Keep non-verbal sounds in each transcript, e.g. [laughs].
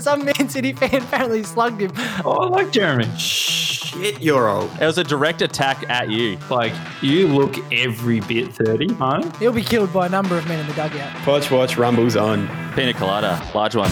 Some Man City fan apparently slugged him. Oh, I like Jeremy. Shit, you're old. It was a direct attack at you. Like, you look every bit 30, Marnie. He'll be killed by a number of men in the dugout. Watch, watch, rumbles on. Pina colada, large one.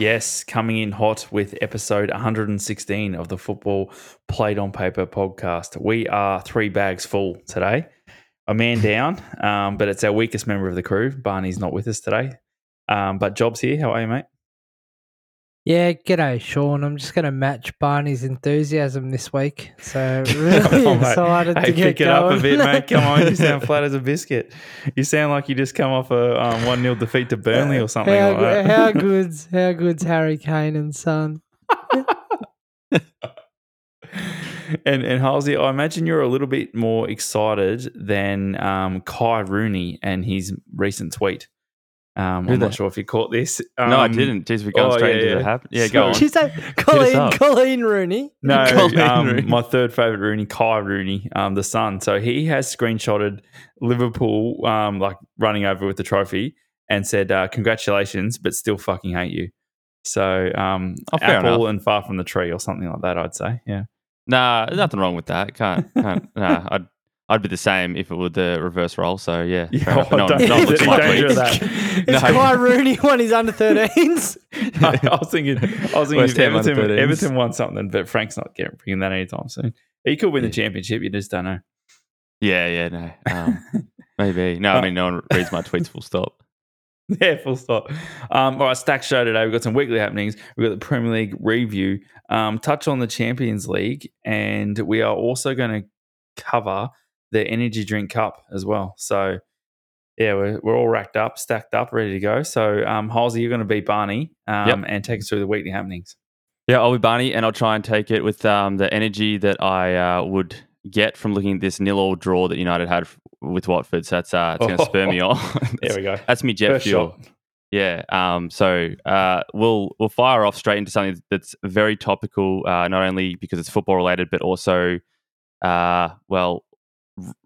Yes, coming in hot with episode 116 of the Football Played on Paper podcast. We are three bags full today. A man [laughs] down, um, but it's our weakest member of the crew. Barney's not with us today. Um, but Job's here. How are you, mate? Yeah, g'day, Sean. I'm just going to match Barney's enthusiasm this week. So [laughs] really mate. excited Hey, to get pick it up a going. bit, mate. Come on, you sound [laughs] flat as a biscuit. You sound like you just come off a um, 1 0 defeat to Burnley or something how, like that. how [laughs] good's how good's Harry Kane and Son? and and Halsey, I imagine you're a little bit more excited than um, Kai Rooney and his recent tweet. Um, Who I'm the- not sure if you caught this. no, I Um, didn't. Jeez, we're going oh, straight yeah, into yeah. the hap- Yeah, go on. Did you say Colleen. Colleen Rooney? [laughs] No, Colin um, Rooney. my third favorite Rooney, Kai Rooney, um, the son. So he has screenshotted Liverpool um, like running over with the trophy and said, uh, "Congratulations, but still fucking hate you." So um, Oh, apple enough. and far from the tree, or something like that. I'd say, yeah. Nah, there's nothing wrong with that. Can't. can't nah, I'd I'd be the same if it were the reverse role. So yeah, Yeah, fair oh, no, don't- no, don't it's do my danger tweet. of that. Is No. Kai Rooney one his under 13s? [laughs] I was thinking, I was thinking West if Ham under Everton, Everton won something, but Frank's not getting bringing that anytime soon. He could win the championship. You just don't know. Yeah, yeah, no, um, [laughs] maybe. No, I mean, no one reads my tweets. Full stop. [laughs] Yeah, full stop. Um, all right, stack show today. We've got some weekly happenings. We've got the Premier League review, um, touch on the Champions League, and we are also going to cover the Energy Drink Cup as well. So, yeah, we're, we're all racked up, stacked up, ready to go. So, um, Halsey, you're going to be Barney um, Yep. and take us through the weekly happenings. Yeah, I'll be Barney, and I'll try and take it with um, the energy that I uh, would get from looking at this nil-all draw that United had with Watford. So that's uh, it's going to spur me [laughs] on. There we go. [laughs] That's me jet First fuel. shot. Yeah. Um, so uh, we'll we'll fire off straight into something that's very topical, uh, not only because it's football related, but also, uh, well,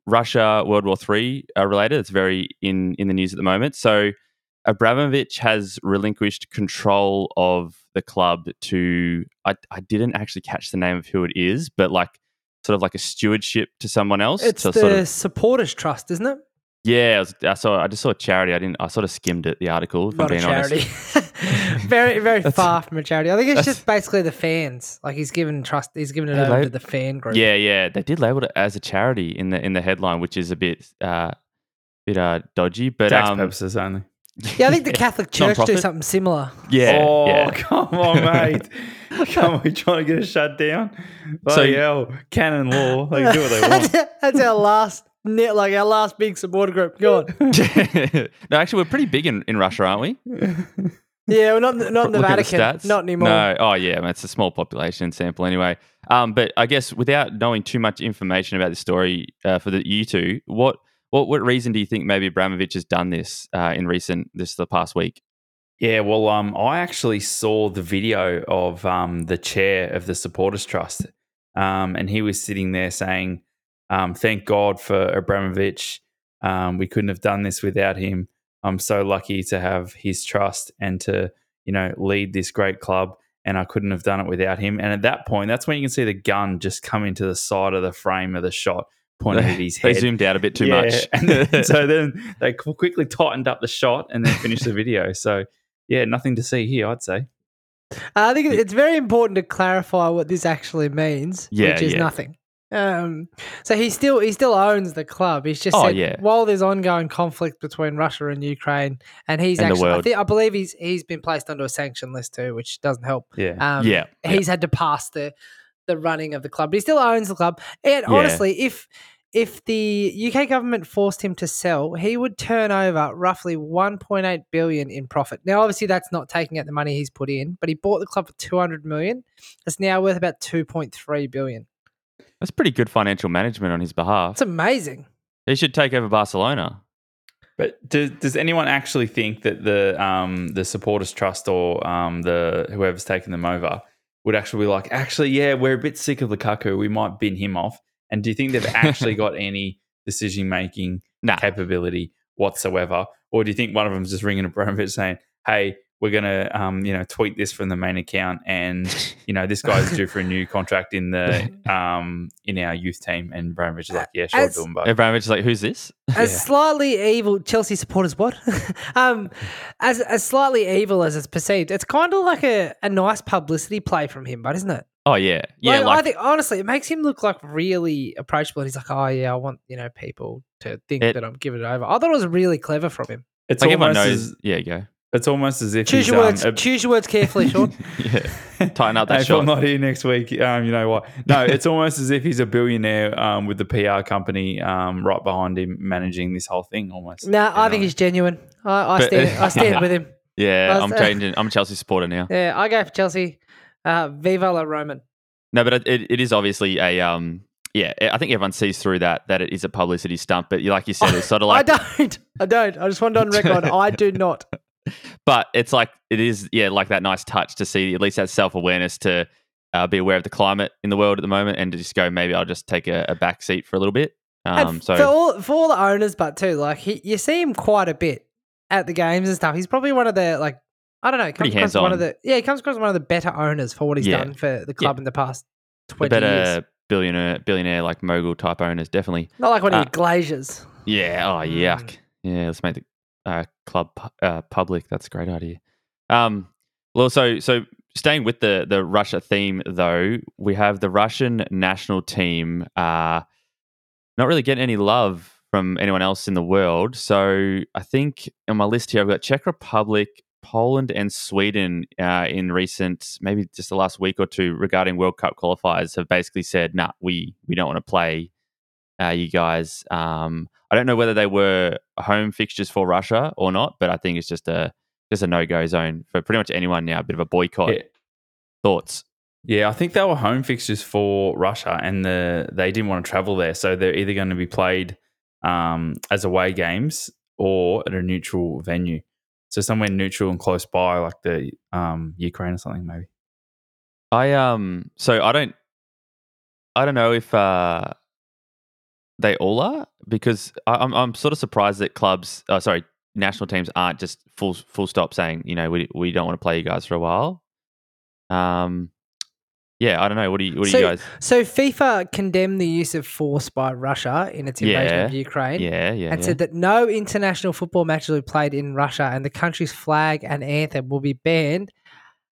Russia World War Three uh, related. It's very in in the news at the moment. So Abramovich has relinquished control of the club to. I I didn't actually catch the name of who it is, but like sort of like a stewardship to someone else. It's to the sort of, supporters trust, isn't it? yeah. I, was, I saw. I just saw charity. I didn't. I sort of skimmed it. The article. If Not I'm being honest. [laughs] charity. [laughs] very, very That's- far from a charity. I think it's just basically the fans. Like he's given trust. He's given it Hey, over like- to the fan group. Yeah, yeah, they did label it as a charity in the in the headline, which is a bit uh, bit uh, dodgy. But Tax um, purposes only. [laughs] Yeah, I think the Catholic Church do Non-profit? something similar. yeah, oh, yeah. [laughs] come on, mate. come on, you trying to get us shut down? So- So, hell, canon law. They can do what they want. that's, that's our last net, like our last big supporter group. Go on. no, actually, we're pretty big in, in Russia, aren't we? Yeah, we're not not in the Vatican. stats. Not anymore. No, oh yeah, man, it's a small population sample anyway. Um, but I guess without knowing too much information about the story uh, for the you two, what what what reason do you think maybe Abramovich has done this uh, in recent this the past week? Yeah, well, um, I actually saw the video of um, the chair of the Supporters Trust, um, and he was sitting there saying, um, "Thank God for Abramovich. Um, we couldn't have done this without him. I'm so lucky to have his trust and to, you know, lead this great club. And I couldn't have done it without him." And at that point, that's when you can see the gun just come into the side of the frame of the shot, pointing at [laughs] his head. They zoomed out a bit too Yeah, much. and then- [laughs] so then they quickly tightened up the shot and then finished the video. So yeah, nothing to see here, I'd say. I think it's very important to clarify what this actually means, Yeah, which is yeah. nothing. Um, so he still he still owns the club. He's just Oh, said yeah. while there's ongoing conflict between Russia and Ukraine, and he's And actually I, think, I believe he's he's been placed onto a sanction list too, which doesn't help. Yeah. Um, Yeah, yeah. he's had to pass the the running of the club, but he still owns the club. And Yeah. honestly, if if the UK government forced him to sell, he would turn over roughly 1.8 billion in profit. Now, obviously, that's not taking out the money he's put in, but he bought the club for 200 million. It's now worth about 2.3 billion. That's pretty good financial management on his behalf. It's amazing. He should take over Barcelona. But does, does anyone actually think that the um, the supporters trust or um, the whoever's taken them over would actually be like, actually, yeah, we're a bit sick of Lukaku. We might bin him off. And do you think they've actually [laughs] got any decision making Nah. capability whatsoever? Or do you think one of them's just ringing a Abramovich saying, hey, we're going to, um, you know, tweet this from the main account and, you know, this guy's due for a new contract in the, [laughs] um, in our youth team. And Abramovich is like, yeah, sure, As- do 'em both. Abramovich is like, who's this? as Yeah. slightly evil Chelsea supporters what [laughs] um as as slightly evil as it's perceived it's kind of like a, a nice publicity play from him but isn't it Oh yeah, yeah. like, Like, I think honestly it makes him look like really approachable and he's like oh yeah I want you know people to think It- that I'm giving it over I thought it was really clever from him It's like everyone almost knows. as, yeah, go. It's almost as if choose he's, your words um, a- choose your words carefully Sean [laughs] yeah. Tighten up that Hey, if shot. I'm not here next week, um, you know what? No, [laughs] it's almost as if he's a billionaire um, with the PR company um, right behind him managing this whole thing. Almost. nah I You think he's genuine I, I But- stand I stand [laughs] with him Yeah, Well, I'm changing. I'm a Chelsea supporter now. yeah I go for Chelsea uh, Viva la Roman No, but it, it is obviously a um. Yeah, I think everyone sees through that that it is a publicity stunt. But like you said, it's sort of like I don't I don't I just want it on record I do not but it's like it is yeah like that nice touch to see at least that self-awareness to uh, be aware of the climate in the world at the moment and to just go maybe i'll just take a, a back seat for a little bit um so for all for all the owners, but too, like he, you see him quite a bit at the games and stuff. He's probably one of the like I don't know, comes Pretty across one of the yeah, he comes across one of the better owners for what he's Yeah. done for the club in the past the twenty better years. billionaire billionaire like mogul type owners definitely Not like one of uh, your Glazers. yeah oh Mm. yuck yeah let's make the uh, club uh, public that's a great idea um well so so staying with the the russia theme though we have the russian national team uh not really getting any love from anyone else in the world. So I think on my list here, I've got Czech Republic, Poland, and Sweden uh, in recent, maybe just the last week or two, regarding World Cup qualifiers, have basically said, "Nah, we we don't want to play uh, you guys." Um, I don't know whether they were home fixtures for Russia or not, but I think it's just a just a no go zone for pretty much anyone now. A bit of a boycott. Yeah. Thoughts? Yeah, I think they were home fixtures for Russia, and the they didn't want to travel there, so they're either going to be played um, as away games or at a neutral venue. So somewhere neutral and close by, like the um, Ukraine or something, maybe. I um so I don't I don't know if uh they all are because I, I'm I'm sort of surprised that clubs uh, sorry national teams aren't just full full stop saying you know we we don't want to play you guys for a while. Um, yeah, I don't know. What do you what do So- you guys? So FIFA condemned the use of force by Russia in its invasion of Ukraine. Yeah, yeah, and yeah. said that no international football matches will be played in Russia and the country's flag and anthem will be banned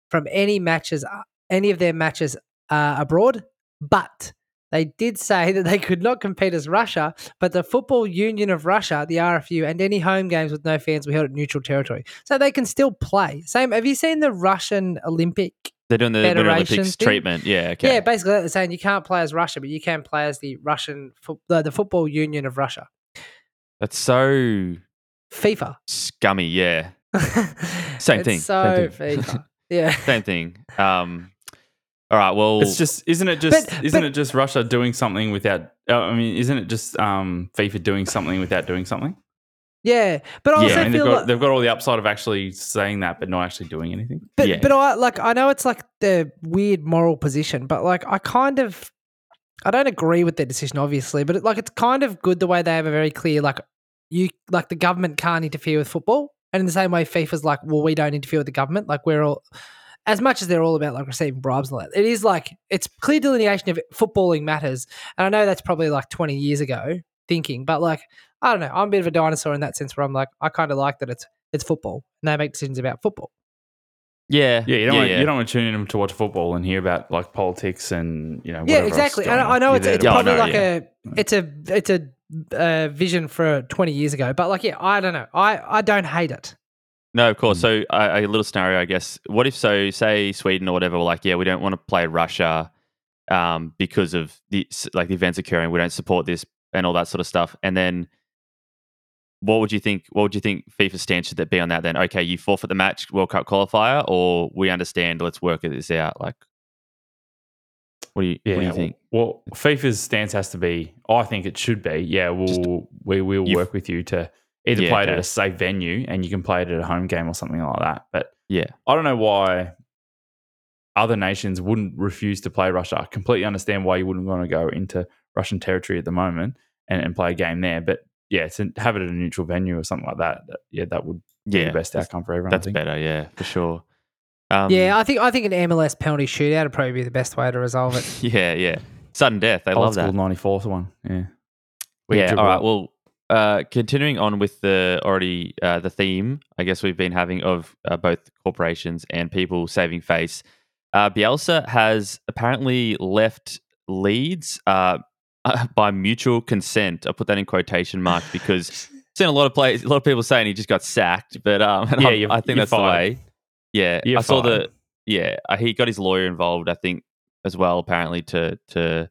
from any matches, uh, any of their matches uh, abroad. But they did say that they could not compete as Russia, but the Football Union of Russia, the RFU, and any home games with no fans be held at neutral territory. So they can still play. Same. Have you seen the Russian Olympic? They're doing the Winter Federation Olympics thing? treatment. Yeah, okay. Yeah, basically they're saying you can't play as Russia, but you can play as the Russian, the, the Football Union of Russia, That's so FIFA. scummy. Yeah, [laughs] Same It's thing, So same thing. FIFA. [laughs] Yeah. same thing. Um, all right. Well, It's just, isn't it just, But- isn't but- it just Russia doing something without? Uh, I mean, isn't it just um, FIFA doing something without doing something? Yeah. But I also yeah, mean, they've feel got like, they've got all the upside of actually saying that, but not actually doing anything. but, yeah. but I like I know it's like the weird moral position, but like I kind of I don't agree with their decision, obviously, but it, like it's kind of good the way they have a very clear like you like the government can't interfere with football, and in the same way, FIFA's like, well, we don't interfere with the government. Like we're all as much as they're all about like receiving bribes and all that, it is like it's clear delineation of footballing matters. And I know that's probably like 20 years ago thinking, but like I don't know, I'm a bit of a dinosaur in that sense where I'm like, I kind of like that it's it's football and they make decisions about football. yeah, Yeah, you don't want, yeah. you don't want to tune in to watch football and hear about like politics and you know Yeah, exactly. And I know it's, it's to Yeah, I watch probably know, like it. a it's a it's a uh, vision for 20 years ago, but like yeah, I don't know. I I don't hate it. No, of course. Mm. So uh, a little scenario, I guess. What if so? Say Sweden or whatever, were like, yeah, we don't want to play Russia um, because of the like the events occurring. We don't support this and all that sort of stuff. And then, what would you think? What would you think FIFA's stance should that be on that? Then, okay, you forfeit the match, World Cup qualifier, or we understand. Let's work this out. Like, what do you Yeah, what do you think? Well, FIFA's stance has to be. I think it should be. Yeah, we'll Just- we will work with you to either Yeah, play it okay. at a safe venue and you can play it at a home game or something like that. But Yeah, I don't know why. other nations wouldn't refuse to play Russia. I completely understand why you wouldn't want to go into Russian territory at the moment and, and play a game there. But yeah, to have it at a neutral venue or something like that, that yeah, that would be Yeah, the best outcome for everyone. That's better, yeah, for sure. Um, yeah, I think I think an MLS penalty shootout would probably be the best way to resolve it. [laughs] yeah, yeah. Sudden death, they Old love school that. 94th one. Yeah. We yeah. All right. up. Well, uh, continuing on with the already uh, the theme, I guess we've been having of uh, both corporations and people saving face. Uh, Bielsa has apparently left Leeds uh, [laughs] by mutual consent. I put that in quotation marks because I've seen a lot of players, a lot of people saying he just got sacked, but um, [laughs] Yeah, I think that's the way. Yeah, You're I saw fired. the yeah he got his lawyer involved. I think as well, apparently to to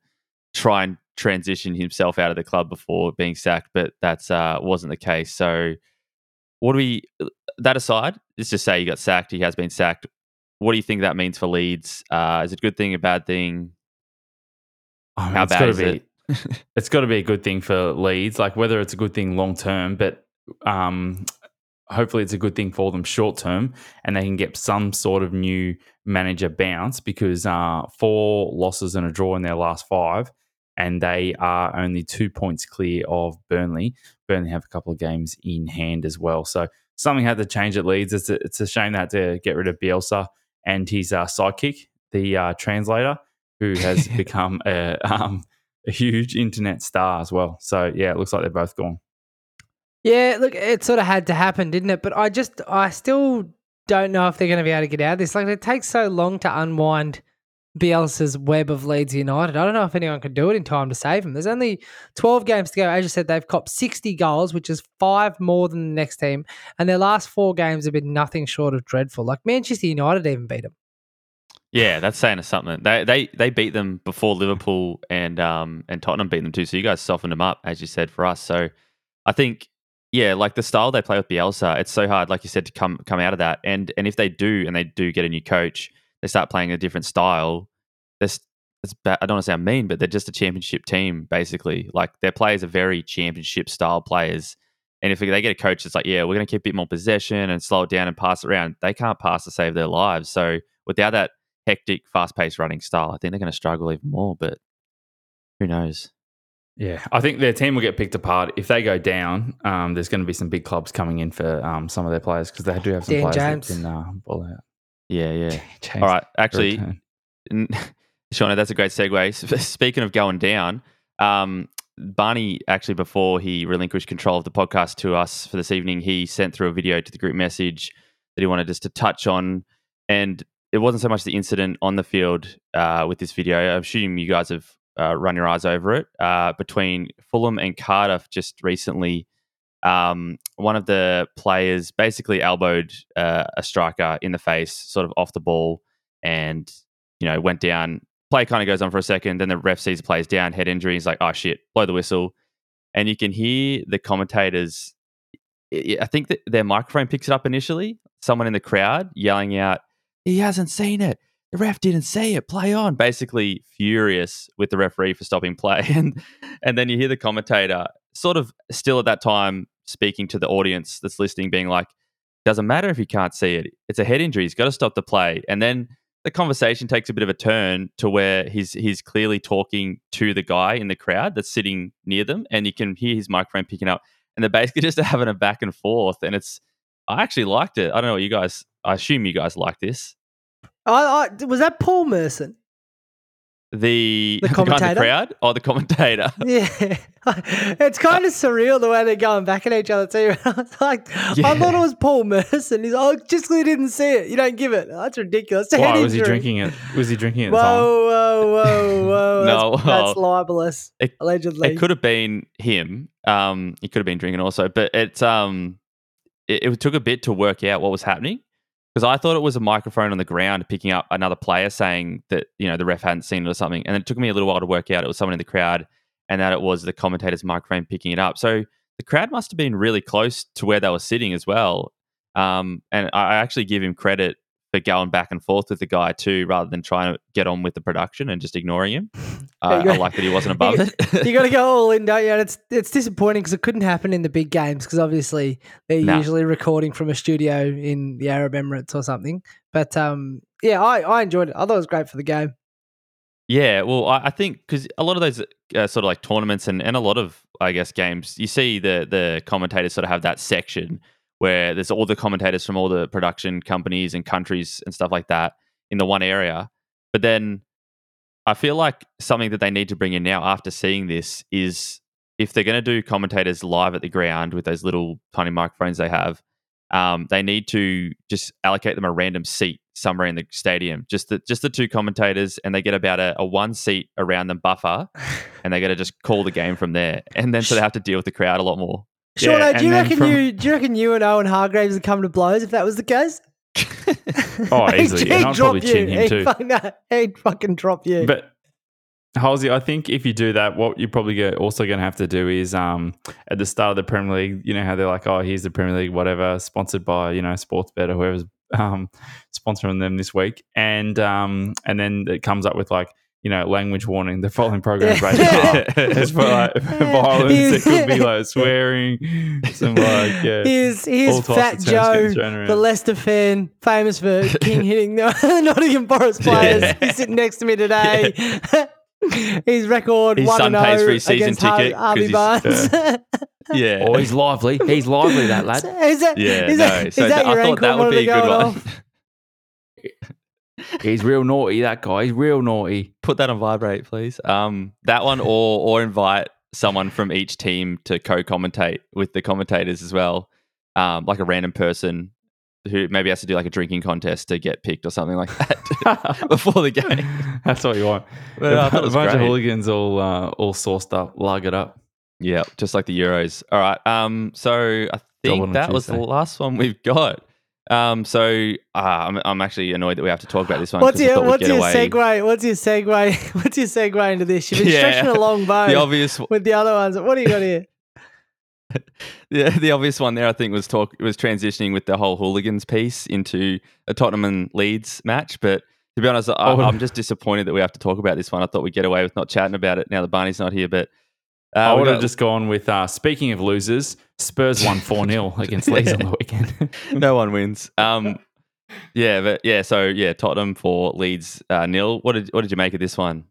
try and transition himself out of the club before being sacked, but that's uh, wasn't the case. So, what do we? That aside, let's just say he got sacked. He has been sacked. What do you think that means for Leeds? Uh, is it a good thing, a bad thing? I mean, How bad is be, it? [laughs] it's got to be a good thing for Leeds. Like whether it's a good thing long term, but um, hopefully it's a good thing for them short term, and they can get some sort of new manager bounce because uh, four losses and a draw in their last five, and they are only two points clear of Burnley. Burnley have a couple of games in hand as well, so something had to change at Leeds. It's a, it's a shame that to get rid of Bielsa and his uh, sidekick, the uh, translator, who [laughs] has become a, um, a huge internet star as well. So yeah, it looks like they're both gone. Yeah, look, it sort of had to happen, didn't it? But I just, I still don't know if they're going to be able to get out of this. Like, it takes so long to unwind Bielsa's web of Leeds United. I don't know if anyone can do it in time to save him. There's only 12 games to go. As you said, they've copped 60 goals, which is five more than the next team. And their last four games have been nothing short of dreadful. Like, Manchester United even beat them. Yeah, that's saying something. They they they beat them before Liverpool and um and Tottenham beat them too. So you guys softened them up, as you said, for us. So I think yeah, like the style they play with Bielsa, it's so hard, like you said, to come come out of that. And and if they do, and they do get a new coach, they start playing a different style. This it's ba- I don't want to sound mean, but they're just a championship team basically. Like their players are very championship style players. And if they get a coach that's like, yeah, we're going to keep a bit more possession and slow it down and pass it around, they can't pass to save their lives. So without that hectic, fast paced running style, I think they're going to struggle even more. But who knows? Yeah, I think their team will get picked apart if they go down. Um, there's going to be some big clubs coming in for um, some of their players because they do have some Dan players James. that can uh, ball out. Yeah, yeah. [laughs] All right, actually. N- [laughs] Shauna, that's a great segue. Speaking of going down, um, Barney actually before he relinquished control of the podcast to us for this evening, he sent through a video to the group message that he wanted us to touch on, and it wasn't so much the incident on the field uh, with this video. I'm assuming you guys have uh, run your eyes over it uh, between Fulham and Cardiff just recently. Um, one of the players basically elbowed uh, a striker in the face, sort of off the ball, and you know went down. Play kind of goes on for a second, then the ref sees the players down, head injury. He's like, "Oh shit!" Blow the whistle, and you can hear the commentators. I think that their microphone picks it up initially. Someone in the crowd yelling out, "He hasn't seen it. The ref didn't see it. Play on!" Basically furious with the referee for stopping play, [laughs] and and then you hear the commentator sort of still at that time speaking to the audience that's listening, being like, "Doesn't matter if you can't see it. It's a head injury. He's got to stop the play." And then the conversation takes a bit of a turn to where he's he's clearly talking to the guy in the crowd that's sitting near them, and you can hear his microphone picking up, and they're basically [laughs] just having a back and forth, and it's I actually liked it. I don't know what you guys. I assume you guys like this. I, I, was that Paul Merson? The [laughs] The commentator? crowd, or the commentator. [laughs] Yeah, [laughs] it's kind of surreal the way they're going back at each other too. I was like, I thought it was Paul Merson. He's like, oh, just he didn't see it. You don't give it. That's ridiculous. Why was he drinking it? Was he drinking it? Whoa, whoa, whoa, whoa! No, that's, that's libelous. it- allegedly, It could have been him. Um, he could have been drinking also, but it's um, it, it took a bit to work out what was happening because I thought it was a microphone on the ground picking up another player saying that you know the ref hadn't seen it or something, and it took me a little while to work out it was someone in the crowd and that it was the commentator's microphone picking it up. So the crowd must have been really close to where they were sitting as well. Um, and I I actually give him credit for going back and forth with the guy too, rather than trying to get on with the production and just ignoring him. [laughs] Got- I like that he wasn't above you, it. you got to go all in, don't you? And it's it's disappointing because it couldn't happen in the big games because obviously they're Nah. usually recording from a studio in the Arab Emirates or something. But um, yeah, I, I enjoyed it. I thought it was great for the game. Yeah, well, I, I think because a lot of those uh, sort of like tournaments and, and a lot of I guess games, you see the the commentators sort of have that section where there's all the commentators from all the production companies and countries and stuff like that in the one area. But then I feel like something that they need to bring in now after seeing this is if they're going to do commentators live at the ground with those little tiny microphones they have, um, they need to just allocate them a random seat somewhere in the stadium. Just the just the two commentators, and they get about a, a one seat around them buffer, [laughs] and they got to just call the game from there. And then so they have to deal with the crowd a lot more. Sean, Yeah, do you reckon from- you do you reckon you and Owen Hargreaves would come to blows if that was the case? [laughs] [laughs] Oh, He'd- easily. And he'd I'd drop probably chin you. him He'd too. fuck- no, he'd fucking drop you. But Halsey, I think if you do that, what you're probably go- also going to have to do is um, at the start of the Premier League, you know how they're like, oh, here's the Premier League, whatever, sponsored by you know Sportsbet or whoever's [laughs] um, sponsoring them this week, and um, and then it comes up with like you know language warning. The following [laughs] program is rated R. It's for like [laughs] violence. It could be [laughs] like swearing, some like yeah. Here's here's Fat Joe, the around. Leicester fan, famous for king hitting the Nottingham Forest players. Yeah. He's sitting next to me today. His record His one son and oh pays for his season against Har- ticket 'cause Harvey he's- Barnes. Uh, yeah. Oh, he's lively. He's lively, that lad. is that, Yeah, is no. that, is so that th- your I thought that would be a good one. He's real naughty. That guy. He's real naughty. Put that on vibrate, please. Um, that one, or or invite someone from each team to co-commentate with the commentators as well, um, like a random person who maybe has to do like a drinking contest to get picked or something like that [laughs] before the game. That's what you want. Well, I a thought it a was bunch of hooligans all uh, all sauced up, lug it up. Yeah, just like the Euros. All right. Um, so I think that was the last one we've got. Um, so uh, I'm I'm actually annoyed that we have to talk about this one. What's your what's your away- segue? What's your segue? [laughs] What's your segue into this? You've been [laughs] Yeah. stretching a long bow The obvious with the other ones. What do you got here? [laughs] Yeah, the obvious one there, I think, was talk was transitioning with the whole hooligans piece into a Tottenham and Leeds match. But to be honest, I, Oh. I'm just disappointed that we have to talk about this one. I thought we'd get away with not chatting about it now that Barney's not here. But uh, I we would have got- just gone with. Uh, speaking of losers, Spurs won [laughs] four 0 [laughs] against Leeds on the weekend. [laughs] no one wins. Um, yeah, but yeah, so yeah, Tottenham for Leeds uh, nil. What did what did you make of this one?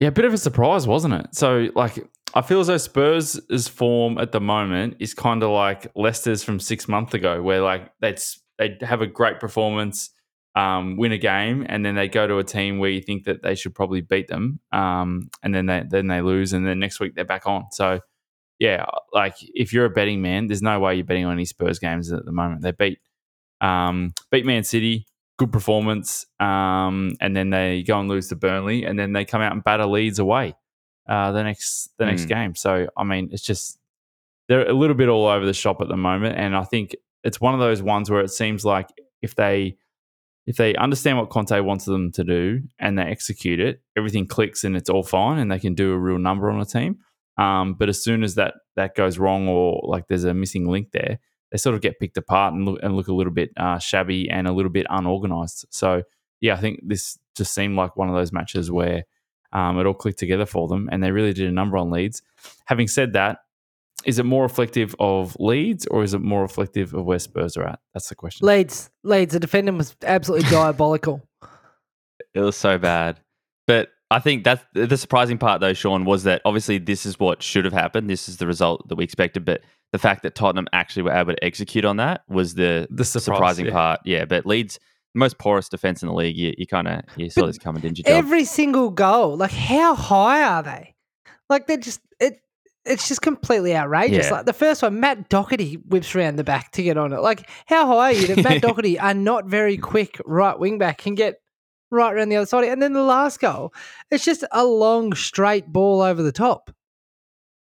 yeah, a bit of a surprise, wasn't it? So, like, I feel as though Spurs' form at the moment is kind of like Leicester's from six months ago, where like they'd they have a great performance, um, win a game, and then they go to a team where you think that they should probably beat them, um, and then they then they lose, and then next week they're back on. So, yeah, like if you're a betting man, there's no way you're betting on any Spurs games at the moment. They beat um, beat Man City, good performance, um, and then they go and lose to Burnley, and then they come out and batter Leeds away uh, the next the next Mm. game. So I mean, it's just they're a little bit all over the shop at the moment, and I think it's one of those ones where it seems like if they if they understand what Conte wants them to do and they execute it, everything clicks and it's all fine, and they can do a real number on a team. Um, but as soon as that that goes wrong or like there's a missing link there, they sort of get picked apart and look and look a little bit uh, shabby and a little bit unorganized. So yeah, I think this just seemed like one of those matches where um, it all clicked together for them, and they really did a number on Leeds. Having said that, is it more reflective of Leeds or is it more reflective of where Spurs are at? That's the question. Leeds, Leeds. The defending was absolutely [laughs] diabolical. It was so bad. But I think that's the surprising part, though, Sean, was that obviously this is what should have happened. This is the result that we expected. But the fact that Tottenham actually were able to execute on that was the, The surprise, surprising yeah. part. Yeah, but Leeds, most porous defense in the league, you, you kind of you saw this coming, didn't you, Job? Every single goal, like how high are they? Like they're just it. It's just completely outrageous. Yeah. Like the first one, Matt Doherty whips around the back to get on it. Like how high are you that Matt [laughs] Doherty, are not very quick right wing back, can get right around the other side? And then the last goal, it's just a long straight ball over the top.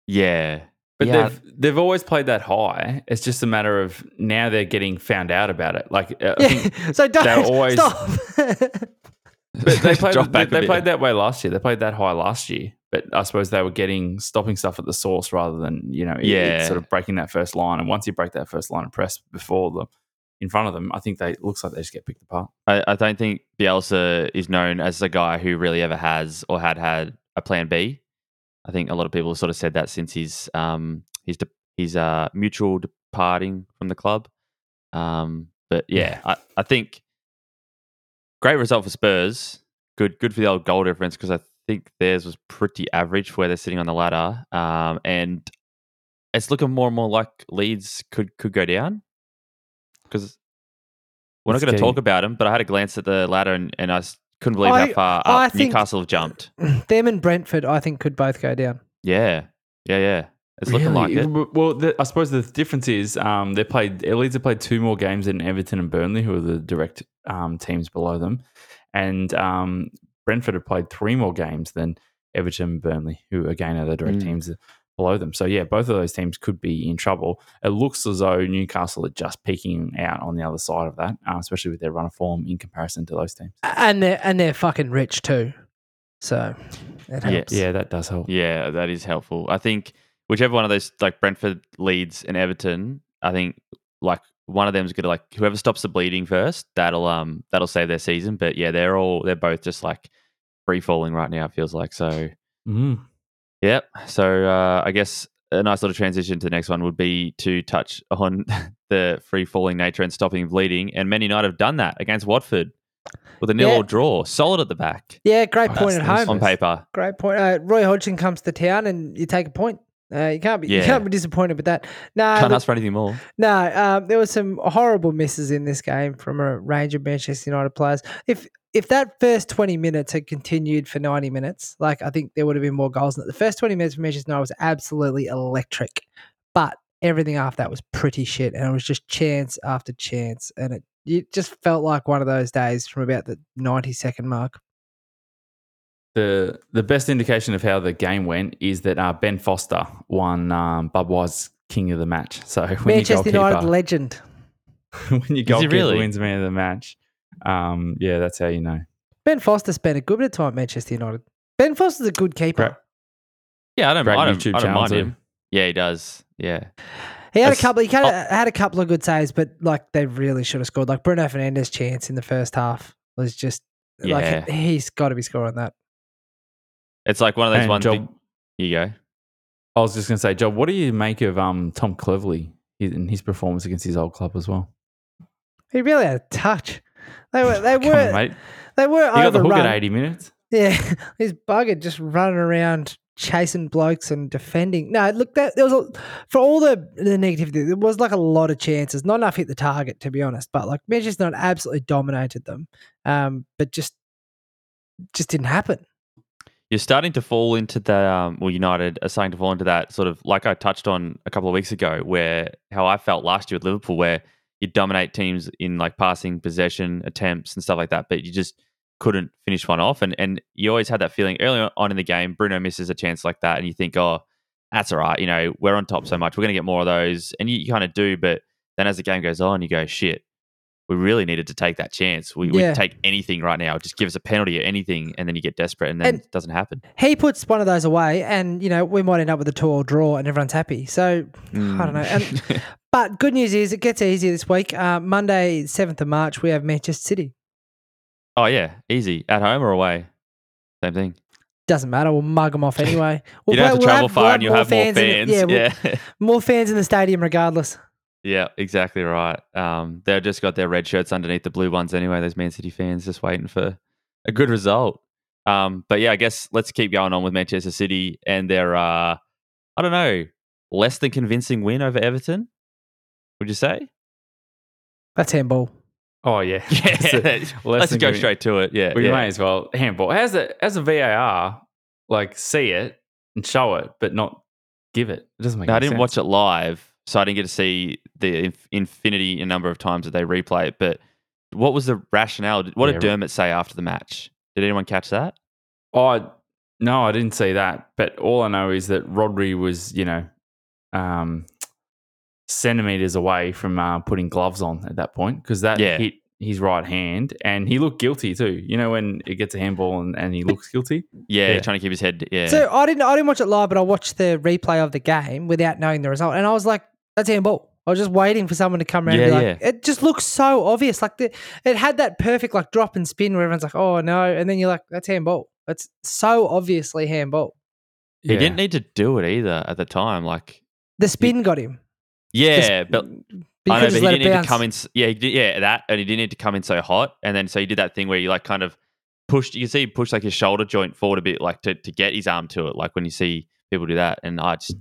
yeah. But yeah. they've they've always played that high. It's just a matter of now they're getting found out about it. Like uh, Yeah. [laughs] so don't they're [laughs] always- stop. But they played, they, they played that way last year. They played that high last year. But I suppose they were getting stopping stuff at the source rather than you know it- Yeah. sort of breaking that first line. And once you break that first line of press before them in front of them, I think they it looks like they just get picked apart. I, I don't think Bielsa is known as a guy who really ever has or had had a plan B. I think a lot of people have sort of said that since his um his de- his uh mutual departing from the club. Um, but yeah, I, I think great result for Spurs. Good good for the old goal difference because I think theirs was pretty average for where they're sitting on the ladder. Um, and it's looking more and more like Leeds could could go down because we're not going to talk about them. But I had a glance at the ladder and, and I s- couldn't believe I- how far I up think- Newcastle have jumped. [clears throat] Them and Brentford, I think, could both go down. Yeah, yeah, yeah. It's looking like it. Well, the, I suppose the difference is um, they played. Leeds have played two more games than Everton and Burnley, who are the direct um, teams below them, and um, Brentford have played three more games than Everton and Burnley, who again are the direct Mm. teams below them. So yeah, both of those teams could be in trouble. It looks as though Newcastle are just peeking out on the other side of that, uh, especially with their run of form in comparison to those teams. And they're and they're fucking rich too. So it Yeah, helps. Yeah, that does help. Yeah, that is helpful. I think whichever one of those, like Brentford, Leeds, and Everton, I think like one of them's gonna like whoever stops the bleeding first, that'll um that'll save their season. But yeah, they're all they're both just like free falling right now. It feels like so. Mm. Yep. So uh, I guess a nice little transition to the next one would be to touch on [laughs] the free falling nature and stopping bleeding. And Man United have done that against Watford with a nil Yeah. all draw, solid at the back Yeah, great That's point at home. on paper. Great point. Uh, Roy Hodgson comes to town and you take a point. Uh, you can't be you can't be disappointed with that. No, Can't look- ask for anything more. no. Um, there were some horrible misses in this game from a range of Manchester United players. If if that first twenty minutes had continued for ninety minutes, like I think there would have been more goals. The first twenty minutes for Manchester United was absolutely electric, but everything after that was pretty shit, and it was just chance after chance, and it it just felt like one of those days from about the ninety second mark. The the best indication of how the game went is that uh, Ben Foster won um, Budweiser's King of the Match. So when Manchester your United [laughs] legend. when your he goalkeeper really? wins man of the match, um, yeah, that's how you know. Ben Foster spent a good bit of time at Manchester United. Ben Foster's a good keeper. Great. Yeah, I don't, Great I don't, YouTube I don't mind too. him. Yeah, he does. Yeah. He had a couple. He kind oh. of had a couple of good saves, but like they really should have scored. Like Bruno Fernandes' chance in the first half was just Yeah. like he's got to be scoring that. It's like one of those And ones. Job, big- you go. I was just going to say, Job, what do you make of um, Tom Cleverley in his performance against his old club as well? He really had a touch. They were they [laughs] were on, mate. they were You got the hook at 80 minutes. Yeah, [laughs] he's buggered just running around chasing blokes and defending. No, look, that there was a, for all the the negativity. There was like a lot of chances. Not enough hit the target, to be honest. But like Manchester United absolutely dominated them, um, but just just didn't happen. You're starting to fall into the um, well, United are starting to fall into that sort of like I touched on a couple of weeks ago, where how I felt last year with Liverpool, where you dominate teams in like passing, possession, attempts, and stuff like that, but you just couldn't finish one off. And and you always had that feeling early on in the game. Bruno misses a chance like that, and you think, oh, that's all right. You know, we're on top so much, we're going to get more of those, and you, you kind of do. But then as the game goes on, you go, shit. We really needed to take that chance. We Yeah. would take anything right now. Just give us a penalty or anything, and then you get desperate, and then And- it doesn't happen. He puts one of those away, and you know we might end up with a two-all draw, and everyone's happy. So I don't know. And, [laughs] but good news is it gets easier this week. Uh, Monday, seventh of March, we have Manchester City. oh yeah, easy at home or away, same thing. Doesn't matter. We'll mug them off [laughs] anyway. We'll you don't have to we'll travel far, we'll and you'll have more in the- fans. yeah, yeah, more fans in the stadium regardless. Yeah, exactly right. Um, they've just got their red shirts underneath the blue ones anyway. Those Man City fans just waiting for a good result. Um, but yeah, I guess let's keep going on with Manchester City and their uh, I don't know, less than convincing win over Everton. Would you say? That's handball. Oh, yeah. [laughs] [laughs] Yeah, So, let's less than go convi- straight to it. Yeah, We yeah. may as well handball. As a as a VAR, like see it and show it, but not give it. It doesn't make. No, I didn't sense. watch it live, so I didn't get to see the inf- infinity number of times that they replay it. But what was the rationale? What Yeah, did Dermot say after the match? Did anyone catch that? Oh no, I didn't see that. But all I know is that Rodri was, you know, um, centimeters away from uh, putting gloves on at that point because that Yeah. hit his right hand, and he looked guilty too. You know when it gets a handball and, and he looks guilty. Yeah, Yeah. trying to keep his head. Yeah, So I didn't I didn't watch it live, but I watched the replay of the game without knowing the result, and I was like, "That's handball." I was just waiting for someone to come around. Yeah, and be like, It just looks so obvious. Like the, it had that perfect like drop and spin where everyone's like, "Oh no," and then you're like, "That's handball." It's so obviously handball. He Yeah. didn't need to do it either at the time. Like, The spin got him. yeah, Just- but but I know, but he didn't need bounce. to come in. Yeah, he did, yeah, that, and he didn't need to come in so hot. And then so he did that thing where you like kind of pushed. You can see he pushed like his shoulder joint forward a bit, like to to get his arm to it. Like when you see people do that, and I just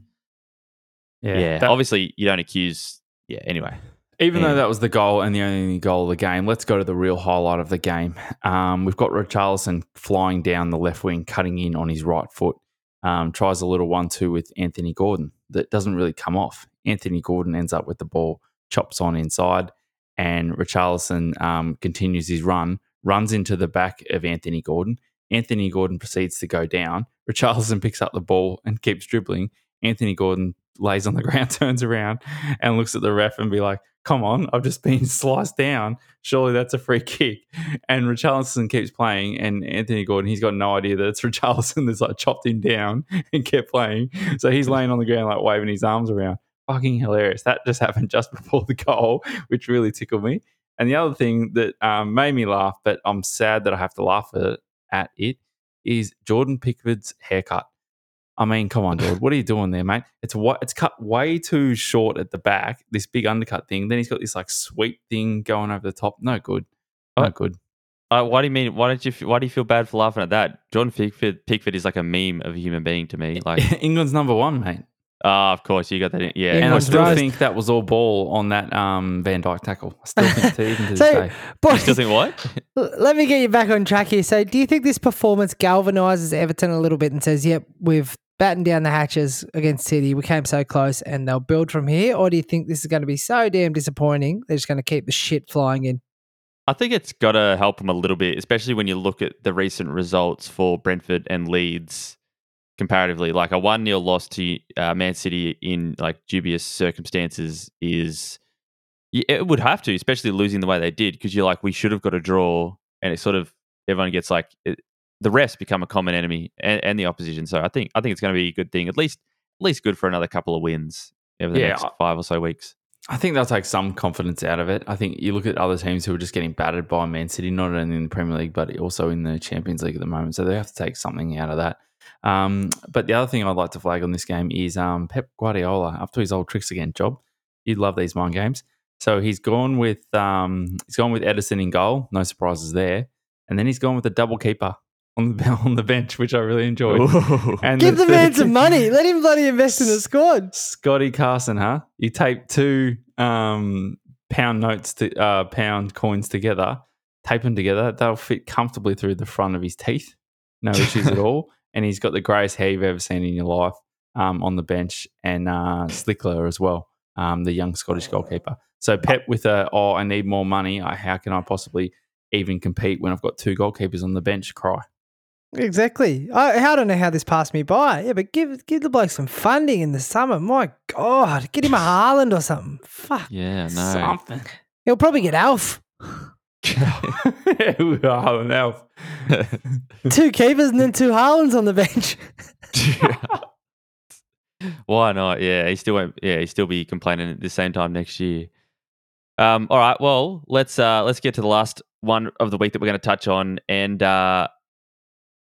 yeah, that- obviously you don't accuse. Yeah, anyway, Even Yeah. though that was the goal and the only goal of the game, let's go to the real highlight of the game. Um, we've got Richarlison flying down the left wing, cutting in on his right foot. Um, tries a little one-two with Anthony Gordon that doesn't really come off. Anthony Gordon ends up with the ball, chops on inside, and Richarlison um, continues his run, runs into the back of Anthony Gordon. Anthony Gordon proceeds to go down. Richarlison [laughs] picks up the ball and keeps dribbling. Anthony Gordon lays on the [laughs] ground, turns around, and looks at the ref and be like, "Come on, I've just been [laughs] sliced down. Surely that's a free kick." And Richarlison keeps playing, and Anthony Gordon, he's got no idea that it's [laughs] Richarlison that's like chopped him down and kept playing. So he's laying on the ground like waving his arms around. Fucking hilarious. That just happened just before the goal, which really tickled me. And the other thing that um, made me laugh, but I'm sad that I have to laugh at at it, is Jordan Pickford's haircut. I mean, come on, dude. What are you doing there, mate? It's wa- it's cut way too short at the back. This big undercut thing. Then he's got this like sweep thing going over the top. No good. No Oh. good. uh, why do you mean? Why don't you? Why do you feel bad for laughing at that? Jordan Pickford, Pickford is like a meme of a human being to me. Like, [laughs] England's number one, mate. ah, of course you got that. In, yeah, Yeah, and I still roast. think that was all ball on that um, Van Dijk tackle. I still think to even to this [laughs] So, day. you boys, still think what? [laughs] Let me get you back on track here. So, do you think this performance galvanizes Everton a little bit and says, "Yep, we've battened down the hatches against City. We came so close, and they'll build from here"? Or do you think this is going to be so damn disappointing? They're just going to keep the shit flying in. I think it's got to help them a little bit, especially when you look at the recent results for Brentford and Leeds comparatively. Like a 1 0 loss to uh, Man City in like dubious circumstances is. It would have to, especially losing the way they did, because you're like, we should have got a draw. And it sort of, everyone gets like, the rest become a common enemy and, and the opposition. So I think I think it's going to be a good thing, at least at least good for another couple of wins over the Yeah, next five or so weeks. I think they'll take some confidence out of it. I think you look at other teams who are just getting battered by Man City, not only in the Premier League, but also in the Champions League at the moment. So they have to take something out of that. Um, but the other thing I'd like to flag on this game is um, Pep Guardiola up to his old tricks again. Job, you'd love these mind games. So he's gone with um, he's gone with Ederson in goal. No surprises there. And then he's gone with a double keeper on the [laughs] on the bench, which I really enjoyed. And Give the third man some [laughs] money. Let him bloody invest in the squad. Scotty Carson, huh? You tape two um, pound notes to uh, pound coins together, tape them together. They'll fit comfortably through the front of his teeth. No [laughs] issues at all. And he's got the greatest hair you've ever seen in your life um, on the bench, and uh, Slicker as well, um, the young Scottish goalkeeper. So Pep with a oh, I need more money. How can I possibly even compete when I've got two goalkeepers on the bench? Cry. Exactly. I, I don't know how this passed me by. Yeah, but give give the bloke some funding in the summer. My God, get him a [sighs] Haaland or something. Fuck. yeah, no. Something. He'll probably get Alf. [laughs] oh, no. [laughs] Two keepers and then two Haalands on the bench. [laughs] Why not? Yeah, he still won't. Yeah, he still be complaining at the same time next year. Um. All right. Well, let's uh let's get to the last one of the week that we're going to touch on, and uh,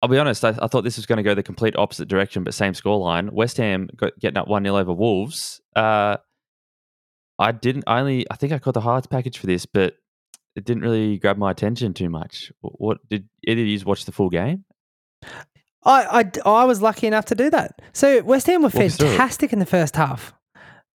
I'll be honest. I, I thought this was going to go the complete opposite direction, but same scoreline. West Ham got, getting up one 0 over Wolves. Uh, I didn't. I only. I think I caught the highlights package for this, but it didn't really grab my attention too much. What, did either of you watch the full game? I, I, I was lucky enough to do that. So West Ham were Walk us through it. fantastic in the first half.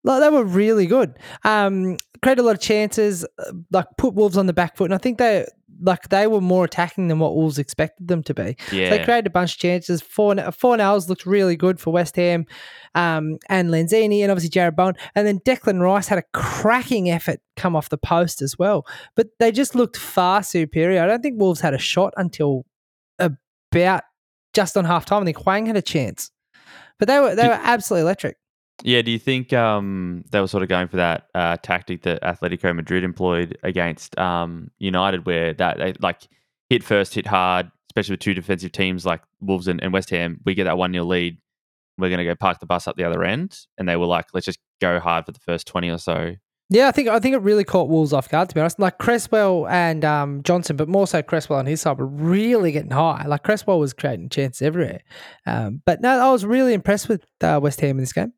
Like, they were really good. Um, created a lot of chances, uh, like put Wolves on the back foot, and I think they like they were more attacking than what Wolves expected them to be. Yeah. They created a bunch of chances. Four four hours looked really good for West Ham, um, and Lanzini, and obviously Jarrod Bowen, and then Declan Rice had a cracking effort come off the post as well. But they just looked far superior. I don't think Wolves had a shot until about just on half time. I think Hwang had a chance, but they were they were absolutely electric. Yeah, do you think um, they were sort of going for that uh, tactic that Atletico Madrid employed against um, United, where that they like hit first, hit hard, especially with two defensive teams like Wolves and, and West Ham. We get that one 0 lead, we're going to go park the bus up the other end, and they were like, let's just go hard for the first twenty or so. Yeah, I think I think it really caught Wolves off guard. To be honest, like Cresswell and um, Johnson, but more so Cresswell on his side were really getting high. Like Cresswell was creating chances everywhere. Um, but no, I was really impressed with uh, West Ham in this game.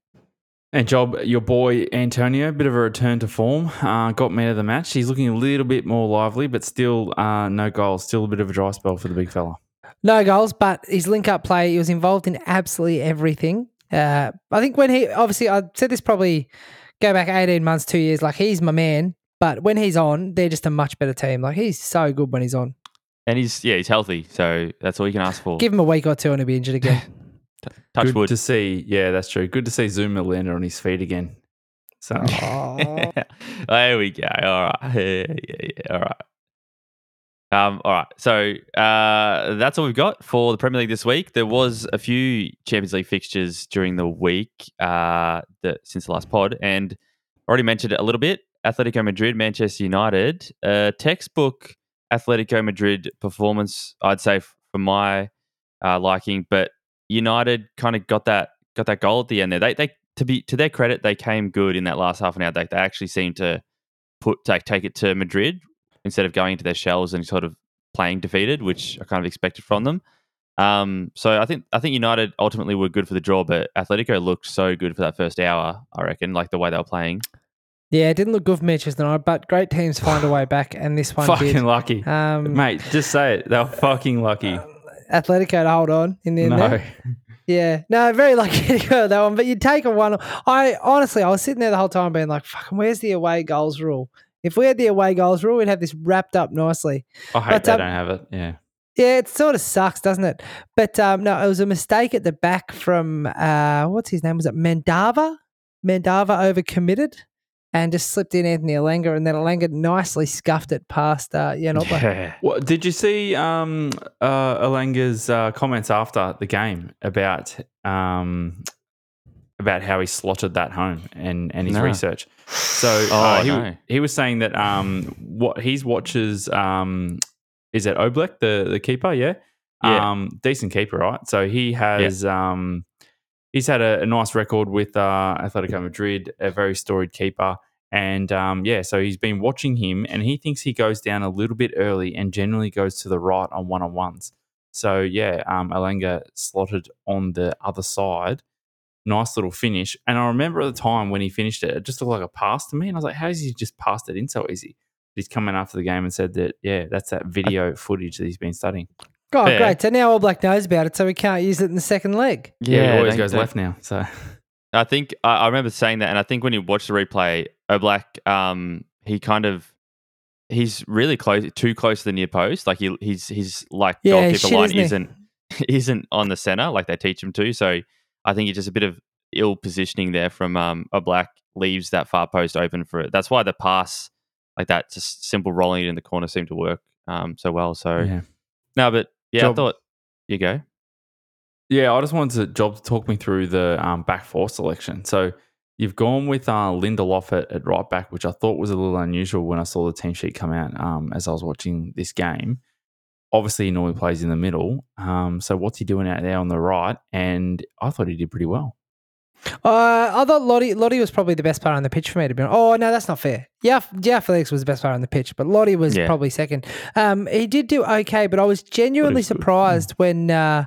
And Job, your boy Antonio, bit of a return to form. Uh, got man of the match. He's looking a little bit more lively, but still uh, no goals. Still a bit of a dry spell for the big fella. No goals, but his link up play, he was involved in absolutely everything. Uh, I think when he, obviously, I said this probably go back 18 months, two years, like he's my man. But when he's on, they're just a much better team. Like he's so good when he's on. And he's yeah, he's healthy, so that's all you can ask for. Give him a week or two and he'll be injured again. [laughs] Touch Good wood. to see. Yeah, that's true. Good to see Zouma landed on his feet again. So [laughs] [laughs] there we go. All right. [laughs] Yeah, yeah, yeah. All right. Um, all right. So uh, that's all we've got for the Premier League this week. There was a few Champions League fixtures during the week uh, that, since the last pod, and already mentioned it a little bit. Atletico Madrid, Manchester United, uh, textbook Atletico Madrid performance, I'd say for my uh, liking. But United kind of got that got that goal at the end there. They they to be to their credit, they came good in that last half an hour. They, they actually seemed to put take take it to Madrid instead of going into their shells and sort of playing defeated, which I kind of expected from them. Um, so I think I think United ultimately were good for the draw, but Atletico looked so good for that first hour. I reckon, like the way they were playing. yeah, it didn't look good for Manchester United, but great teams find a [sighs] way back, and this one fucking did. lucky, Um, mate. Just say it. They were fucking lucky. Atletico to hold on in the end. No, there. [laughs] Yeah, no, very lucky [laughs] to go that one. But you take a one. I honestly, I was sitting there the whole time being like, "Fucking, where's the away goals rule?" If we had the away goals rule, we'd have this wrapped up nicely. I hate But, they um, don't have it. Yeah. Yeah, it sort of sucks, doesn't it? But um, no, it was a mistake at the back from uh, what's his name? Was it Mandava? Mandava overcommitted and just slipped in Anthony Elanga, and then Elanga nicely scuffed it past uh, Jan Oblak. Yeah. What did you see? Um, uh, Elanga's uh, comments after the game about um, about how he slotted that home and and his No. research. So [sighs] Oh, uh, he no. he was saying that um, what his watches um, is it Oblak the the keeper? Yeah, Yeah. Um, decent keeper, right? So he has um, he's had a, a nice record with uh, Atletico Madrid, a very storied keeper. And um, yeah, so he's been watching him, and he thinks he goes down a little bit early, and generally goes to the right on one on ones. So yeah, um, Elanga slotted on the other side, nice little finish. And I remember at the time when he finished it, it just looked like a pass to me, and I was like, "How does he just passed it in so easy?" He's come in after the game and said that yeah, that's that video footage that he's been studying. Oh, Fair. great. So now Oblak knows about it, so we can't use it in the second leg. Yeah, he always goes left now. So I think I, I remember saying that, and I think when you watch the replay, Oblak, um, he kind of he's really close, too close to the near post. Like he, he's he's like Yeah, goalkeeper shit, line isn't isn't [laughs] isn't on the center like they teach him to. So I think it's just a bit of ill positioning there from um, Oblak leaves that far post open for it. That's why the pass like that, just simple rolling it in the corner seemed to work um, so well. So yeah. no, but yeah, Job- I thought you go. Yeah, I just wanted to Job to talk me through the um, back four selection. So you've gone with uh, Lindelof at, at right back, which I thought was a little unusual when I saw the team sheet come out um, as I was watching this game. Obviously, he normally plays in the middle. Um, so what's he doing out there on the right? And I thought he did pretty well. Uh, I thought Lodi, Lodi was probably the best player on the pitch for me to be honest. Oh, no, that's not fair. Yeah, yeah, Felix was the best player on the pitch, but Lodi was Yeah. probably second. Um, he did do okay, but I was genuinely was good, surprised when uh,